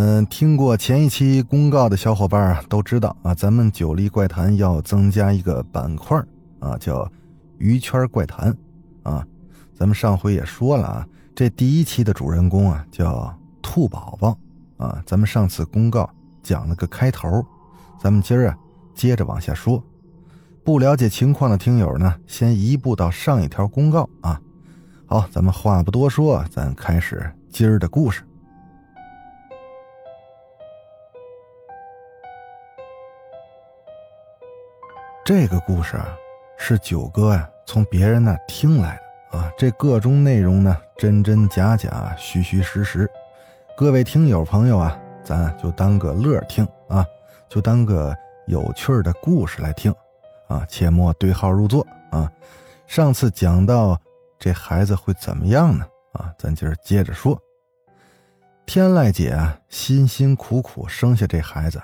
嗯，听过前一期公告的小伙伴啊，都知道啊，咱们《九黎怪谈》要增加一个板块啊，叫“鱼圈怪谈”啊。咱们上回也说了啊，这第一期的主人公啊叫兔宝宝啊。咱们上次公告讲了个开头，咱们今儿啊接着往下说。不了解情况的听友呢，先移步到上一条公告啊。好，咱们话不多说，咱开始今儿的故事。这个故事啊，是九哥呀从别人那听来的啊。这个中内容呢，真真假假，虚虚实实。各位听友朋友啊，咱就当个乐听啊，就当个有趣的故事来听啊，切莫对号入座啊。上次讲到这孩子会怎么样呢？啊，咱今儿接着说。天籁姐，辛辛苦苦生下这孩子，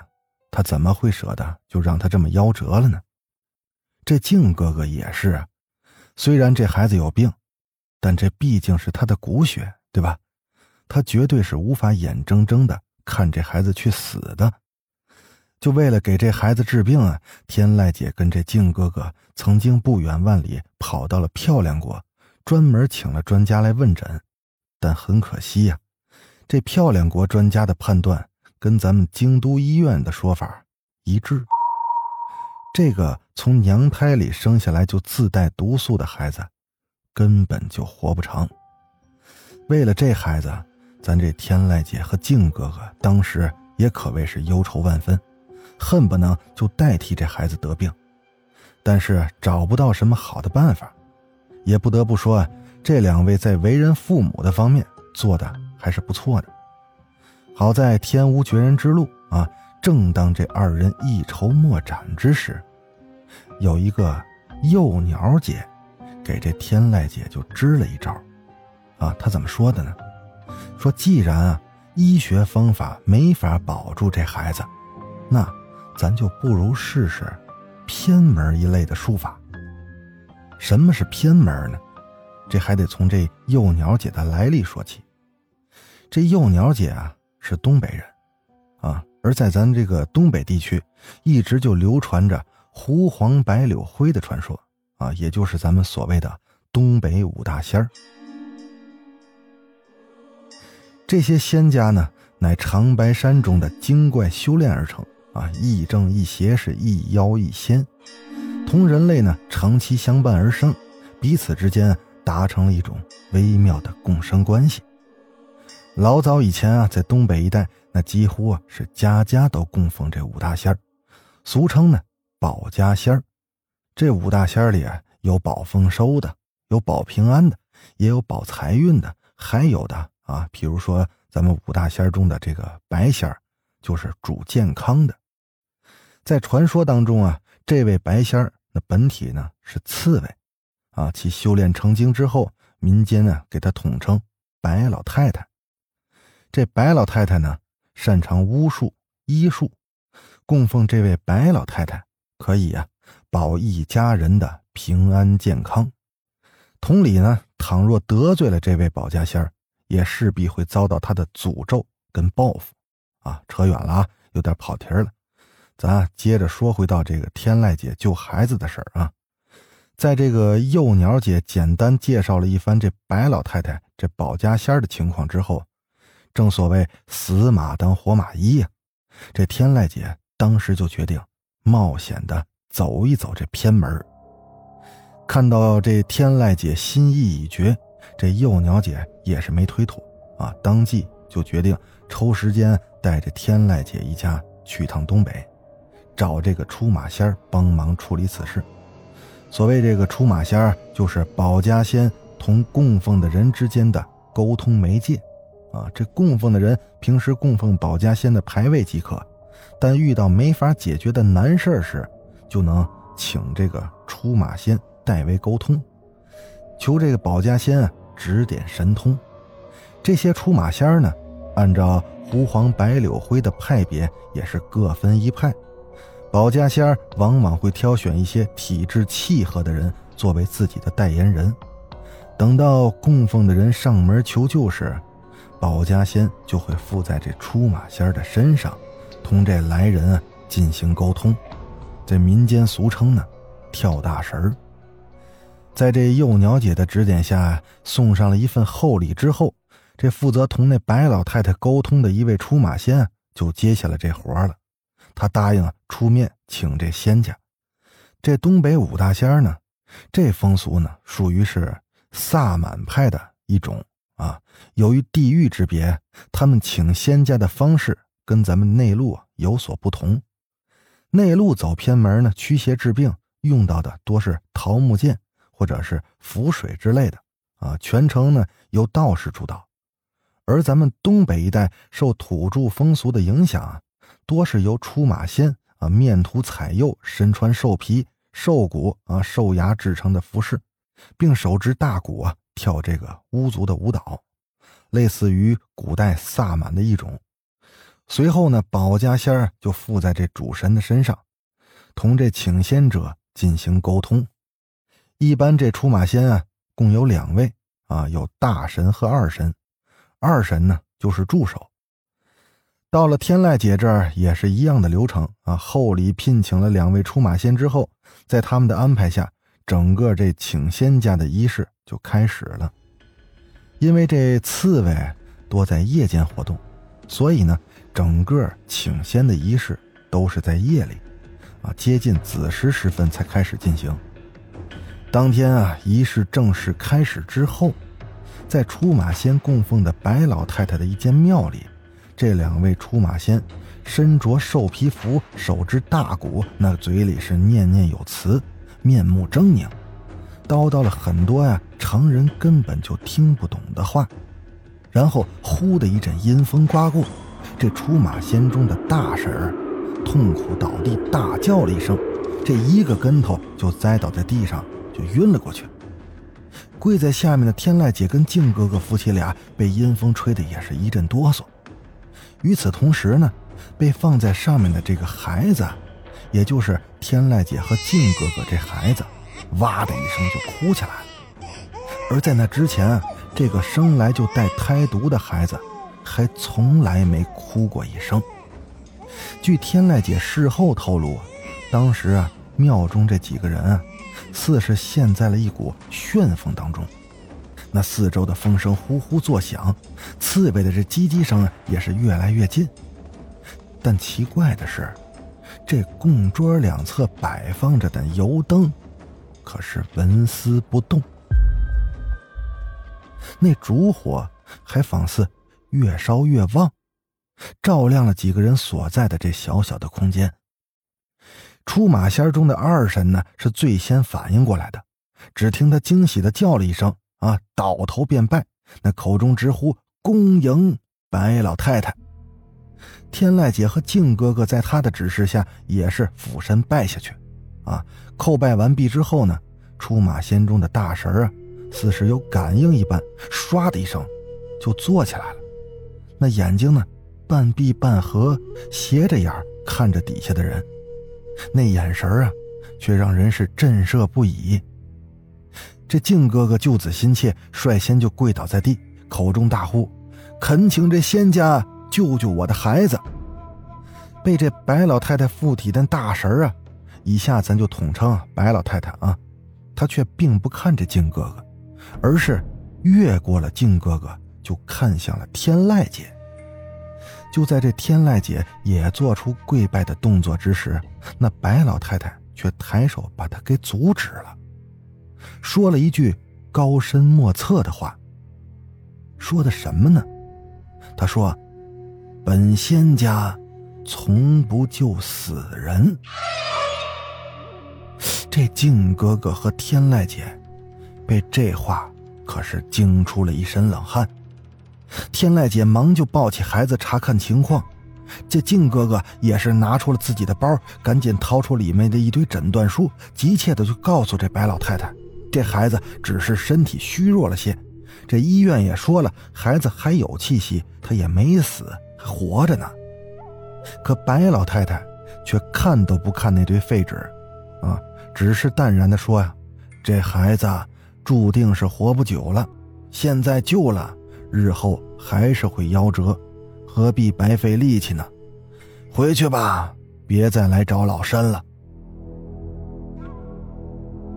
她怎么会舍得就让他这么夭折了呢？这静哥哥也是啊，虽然这孩子有病，但这毕竟是他的骨血，对吧？他绝对是无法眼睁睁的看这孩子去死的。就为了给这孩子治病啊，天籁姐跟这静哥哥曾经不远万里跑到了漂亮国，专门请了专家来问诊。但很可惜呀，这漂亮国专家的判断跟咱们京都医院的说法一致。这个从娘胎里生下来就自带毒素的孩子，根本就活不长。为了这孩子，咱这天籁姐和静哥哥当时也可谓是忧愁万分，恨不能就代替这孩子得病，但是找不到什么好的办法。也不得不说，这两位在为人父母的方面做的还是不错的。好在天无绝人之路啊。正当这二人一筹莫展之时，有一个幼鸟姐给这天籁姐就支了一招。啊，她怎么说的呢？说既然啊医学方法没法保住这孩子，那咱就不如试试偏门一类的术法。什么是偏门呢？这还得从这幼鸟姐的来历说起。这幼鸟姐啊是东北人，而在咱这个东北地区，一直就流传着狐黄白柳灰的传说啊，也就是咱们所谓的东北五大仙儿。这些仙家呢，乃长白山中的精怪修炼而成啊，亦正亦邪，是亦妖亦仙，同人类呢长期相伴而生，彼此之间达成了一种微妙的共生关系。老早以前啊，在东北一带。那几乎啊是家家都供奉这五大仙儿，俗称呢保家仙儿。这五大仙儿里啊，有保丰收的，有保平安的，也有保财运的，还有的啊，比如说咱们五大仙儿中的这个白仙儿，就是主健康的。在传说当中啊，这位白仙儿那本体呢是刺猬，啊，其修炼成精之后，民间呢给他统称白老太太。这白老太太呢。擅长巫术、医术，供奉这位白老太太，可以啊保一家人的平安健康。同理呢，倘若得罪了这位保家仙儿，也势必会遭到他的诅咒跟报复。啊，扯远了啊，有点跑题了。咱接着说回到这个天籁姐救孩子的事儿啊。在这个幼鸟姐简单介绍了一番这白老太太这保家仙儿的情况之后。正所谓死马当活马医呀，这天籁姐当时就决定冒险的走一走这偏门。看到这天籁姐心意已决，这幼鸟姐也是没推脱啊，当即就决定抽时间带着天籁姐一家去趟东北，找这个出马仙帮忙处理此事。所谓这个出马仙就是保家仙同供奉的人之间的沟通媒介。啊，这供奉的人平时供奉保家仙的牌位即可，但遇到没法解决的难事时，就能请这个出马仙代为沟通，求这个保家仙啊指点神通。这些出马仙呢，按照胡黄白柳灰的派别也是各分一派。保家仙往往会挑选一些体质契合的人作为自己的代言人。等到供奉的人上门求救时，保家仙就会附在这出马仙的身上，同这来人啊进行沟通。这民间俗称呢，跳大神。在这幼鸟姐的指点下，送上了一份厚礼之后，这负责同那白老太太沟通的一位出马仙就接下了这活了。他答应出面请这仙家。这东北五大仙呢，这风俗呢，属于是。萨满派的一种啊，由于地域之别，他们请仙家的方式跟咱们内陆有所不同。内陆走偏门呢，驱邪治病用到的多是桃木剑或者是符水之类的啊，全程呢由道士主导。而咱们东北一带受土著风俗的影响，多是由出马仙啊面涂彩釉、身穿兽皮、兽骨啊兽牙制成的服饰。并手执大鼓啊，跳这个巫族的舞蹈，类似于古代萨满的一种。随后呢，保家仙儿就附在这主神的身上，同这请仙者进行沟通。一般这出马仙啊，共有两位啊，有大神和二神。二神呢，就是助手。到了天籁姐这儿也是一样的流程啊。厚礼聘请了两位出马仙之后，在他们的安排下。整个这请仙家的仪式就开始了，因为这刺猬多在夜间活动，所以呢，整个请仙的仪式都是在夜里，啊，接近子时时分才开始进行。当天啊，仪式正式开始之后，在出马仙供奉的白老太太的一间庙里，这两位出马仙身着兽皮服，手执大鼓，那嘴里是念念有词。面目狰狞，叨叨了很多呀，常人根本就听不懂的话。然后，呼的一阵阴风刮过，这出马仙中的大婶儿痛苦倒地，大叫了一声，这一个跟头就栽倒在地上，就晕了过去。跪在下面的天籁姐跟静哥哥夫妻俩被阴风吹得也是一阵哆嗦。与此同时呢，被放在上面的这个孩子。也就是天籁姐和静哥哥这孩子，哇的一声就哭起来了。而在那之前，这个生来就带胎毒的孩子，还从来没哭过一声。据天籁姐事后透露，当时啊，庙中这几个人啊，似是陷在了一股旋风当中，那四周的风声呼呼作响，刺猬的这叽叽声也是越来越近。但奇怪的是。这供桌两侧摆放着的油灯，可是纹丝不动。那烛火还仿似越烧越旺，照亮了几个人所在的这小小的空间。出马仙中的二神呢，是最先反应过来的。只听他惊喜的叫了一声：“啊！”倒头便拜，那口中直呼：“恭迎白老太太。”天籁姐和静哥哥在他的指示下，也是俯身拜下去。啊，叩拜完毕之后呢，出马仙中的大神啊，似是有感应一般，唰的一声，就坐起来了。那眼睛呢，半闭半合，斜着眼看着底下的人，那眼神啊，却让人是震慑不已。这静哥哥救子心切，率先就跪倒在地，口中大呼，恳请这仙家。救救我的孩子！被这白老太太附体的大神啊，以下咱就统称白老太太啊。她却并不看这靖哥哥，而是越过了靖哥哥，就看向了天籁姐。就在这天籁姐也做出跪拜的动作之时，那白老太太却抬手把她给阻止了，说了一句高深莫测的话。说的什么呢？她说。本仙家从不救死人。这静哥哥和天籁姐被这话可是惊出了一身冷汗。天籁姐忙就抱起孩子查看情况，这静哥哥也是拿出了自己的包，赶紧掏出里面的一堆诊断书，急切的就告诉这白老太太，这孩子只是身体虚弱了些，这医院也说了，孩子还有气息，他也没死，活着呢。可白老太太却看都不看那堆废纸，啊，只是淡然的说呀：“这孩子注定是活不久了，现在救了。”日后还是会夭折，何必白费力气呢？回去吧，别再来找老身了。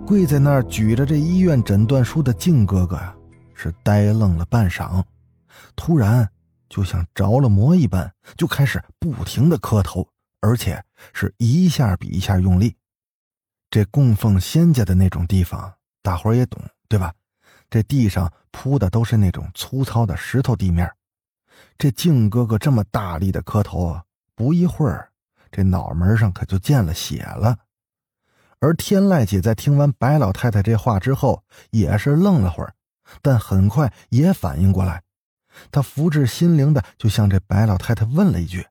跪在那儿举着这医院诊断书的静哥哥呀，是呆愣了半晌，突然就像着了魔一般，就开始不停的磕头，而且是一下比一下用力。这供奉仙家的那种地方，大伙儿也懂，对吧？这地上铺的都是那种粗糙的石头地面，这静哥哥这么大力的磕头，不一会儿，这脑门上可就见了血了。而天籁姐在听完白老太太这话之后，也是愣了会儿，但很快也反应过来，他福至心灵的就向这白老太太问了一句：“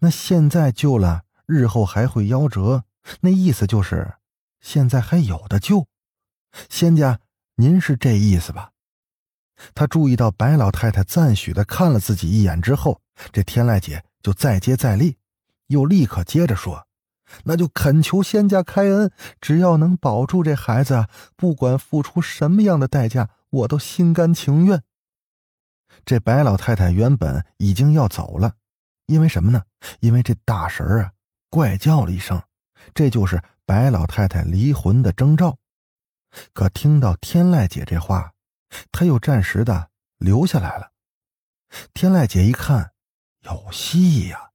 那现在救了，日后还会夭折？那意思就是现在还有的救？仙家。”您是这意思吧？他注意到白老太太赞许的看了自己一眼之后，这天籁姐就再接再厉，又立刻接着说：“那就恳求仙家开恩，只要能保住这孩子，不管付出什么样的代价，我都心甘情愿。”这白老太太原本已经要走了，因为什么呢？因为这大神啊怪叫了一声，这就是白老太太离魂的征兆。可听到天籁姐这话，他又暂时的留下来了。天籁姐一看有戏呀，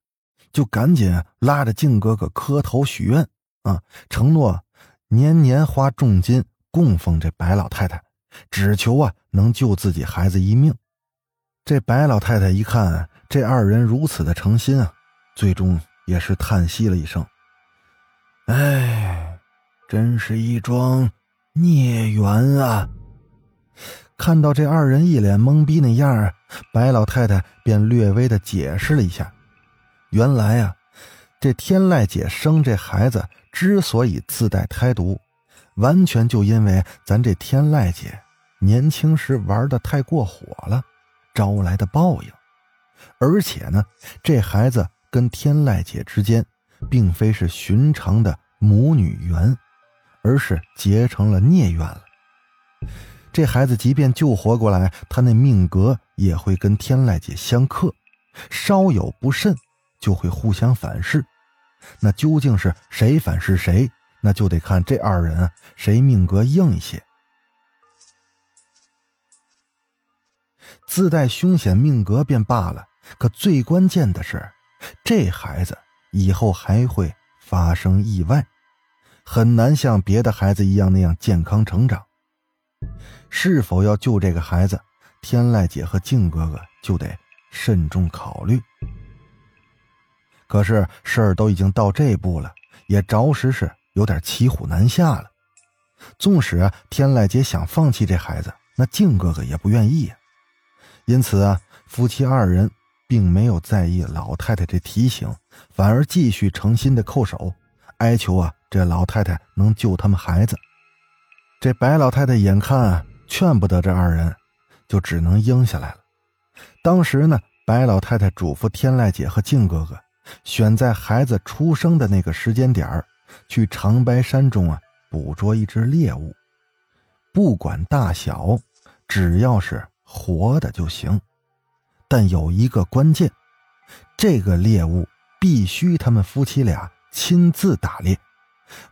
就赶紧拉着靖哥哥磕头许愿啊，承诺年年花重金供奉这白老太太，只求啊能救自己孩子一命。这白老太太一看这二人如此的诚心啊，最终也是叹息了一声：“哎，真是一桩。”孽缘啊！看到这二人一脸懵逼那样儿，白老太太便略微的解释了一下：原来啊，这天籁姐生这孩子之所以自带胎毒，完全就因为咱这天籁姐年轻时玩的太过火了，招来的报应。而且呢，这孩子跟天籁姐之间，并非是寻常的母女缘。而是结成了孽缘了。这孩子即便救活过来，他那命格也会跟天籁姐相克，稍有不慎就会互相反噬。那究竟是谁反噬谁？那就得看这二人谁命格硬一些。自带凶险命格便罢了，可最关键的是，这孩子以后还会发生意外。很难像别的孩子一样那样健康成长。是否要救这个孩子，天籁姐和静哥哥就得慎重考虑。可是事儿都已经到这步了，也着实是有点骑虎难下了。纵使天籁姐想放弃这孩子，那静哥哥也不愿意呀。因此啊，夫妻二人并没有在意老太太这提醒，反而继续诚心的叩首。哀求啊，这老太太能救他们孩子。这白老太太眼看啊劝不得这二人，就只能应下来了。当时呢，白老太太嘱咐天籁姐和静哥哥，选在孩子出生的那个时间点去长白山中啊捕捉一只猎物，不管大小，只要是活的就行。但有一个关键，这个猎物必须他们夫妻俩。亲自打猎，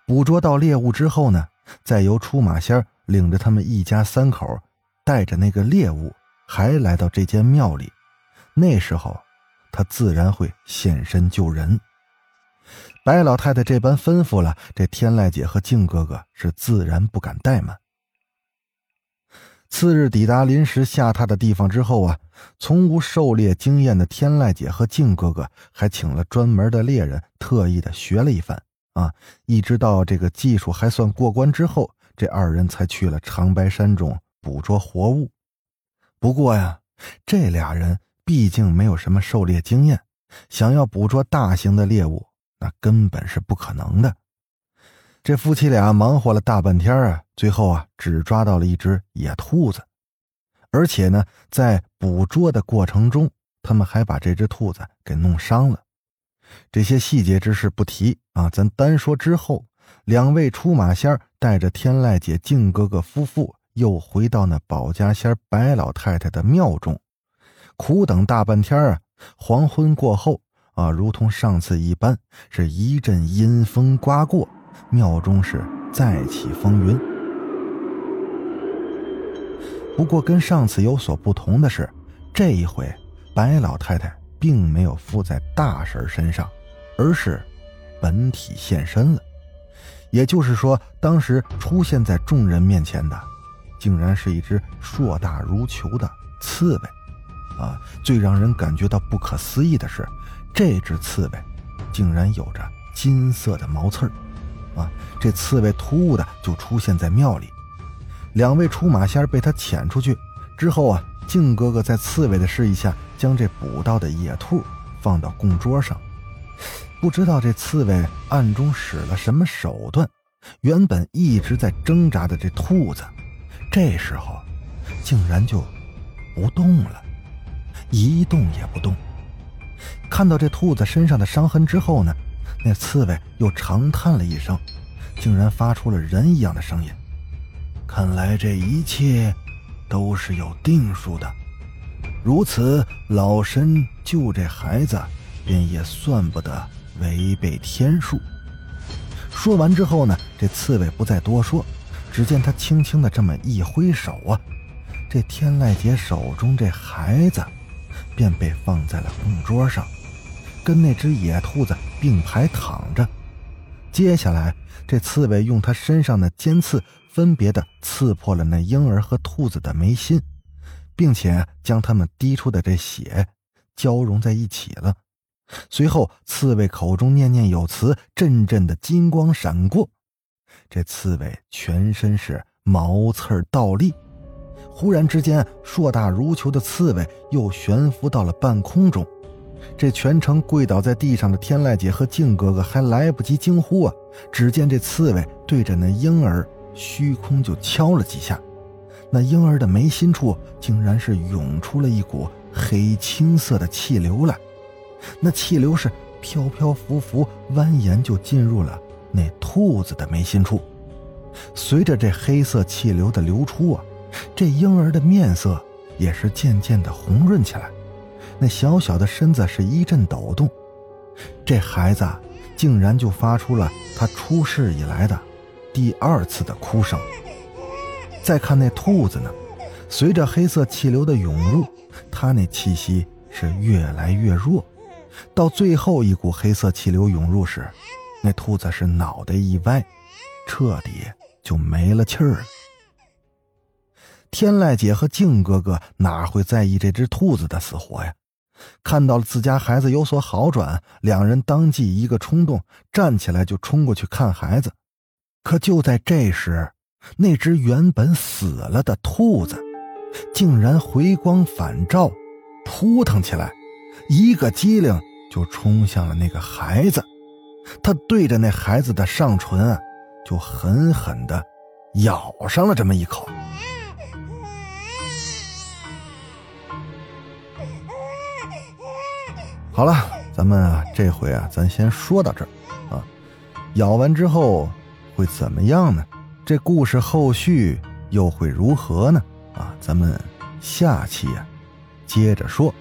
捕捉到猎物之后呢，再由出马仙领着他们一家三口，带着那个猎物，还来到这间庙里。那时候，他自然会现身救人。白老太太这般吩咐了，这天籁姐和静哥哥是自然不敢怠慢。次日抵达临时下榻的地方之后啊，从无狩猎经验的天籁姐和静哥哥还请了专门的猎人，特意的学了一番啊，一直到这个技术还算过关之后，这二人才去了长白山中捕捉活物。不过呀，这俩人毕竟没有什么狩猎经验，想要捕捉大型的猎物，那根本是不可能的。这夫妻俩忙活了大半天啊，最后啊，只抓到了一只野兔子，而且呢，在捕捉的过程中，他们还把这只兔子给弄伤了。这些细节之事不提啊，咱单说之后，两位出马仙带着天籁姐、静哥哥夫妇又回到那保家仙白老太太的庙中，苦等大半天啊，黄昏过后啊，如同上次一般，是一阵阴风刮过。庙中是再起风云，不过跟上次有所不同的是，这一回白老太太并没有附在大神身上，而是本体现身了。也就是说，当时出现在众人面前的，竟然是一只硕大如球的刺猬。啊，最让人感觉到不可思议的是，这只刺猬竟然有着金色的毛刺儿。啊！这刺猬突兀的就出现在庙里，两位出马仙被他遣出去之后啊，静哥哥在刺猬的示意下，将这捕到的野兔放到供桌上。不知道这刺猬暗中使了什么手段，原本一直在挣扎的这兔子，这时候竟然就不动了，一动也不动。看到这兔子身上的伤痕之后呢？那刺猬又长叹了一声，竟然发出了人一样的声音。看来这一切都是有定数的，如此老身救这孩子，便也算不得违背天数。说完之后呢，这刺猬不再多说，只见他轻轻的这么一挥手啊，这天籁姐手中这孩子便被放在了供桌上。跟那只野兔子并排躺着，接下来这刺猬用它身上的尖刺分别的刺破了那婴儿和兔子的眉心，并且将它们滴出的这血交融在一起了。随后，刺猬口中念念有词，阵阵的金光闪过，这刺猬全身是毛刺倒立。忽然之间，硕大如球的刺猬又悬浮到了半空中。这全程跪倒在地上的天籁姐和静哥哥还来不及惊呼啊！只见这刺猬对着那婴儿虚空就敲了几下，那婴儿的眉心处竟然是涌出了一股黑青色的气流来，那气流是飘飘浮浮蜿蜒就进入了那兔子的眉心处。随着这黑色气流的流出啊，这婴儿的面色也是渐渐的红润起来。那小小的身子是一阵抖动，这孩子竟然就发出了他出世以来的第二次的哭声。再看那兔子呢，随着黑色气流的涌入，它那气息是越来越弱，到最后一股黑色气流涌入时，那兔子是脑袋一歪，彻底就没了气儿了。天籁姐和静哥哥哪会在意这只兔子的死活呀？看到了自家孩子有所好转，两人当即一个冲动，站起来就冲过去看孩子。可就在这时，那只原本死了的兔子，竟然回光返照，扑腾起来，一个机灵就冲向了那个孩子。他对着那孩子的上唇啊，就狠狠的咬上了这么一口。好了，咱们啊，这回啊，咱先说到这儿啊。咬完之后会怎么样呢？这故事后续又会如何呢？啊，咱们下期啊接着说。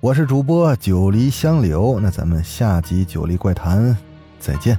我是主播九黎香柳，那咱们下集《九黎怪谈》再见。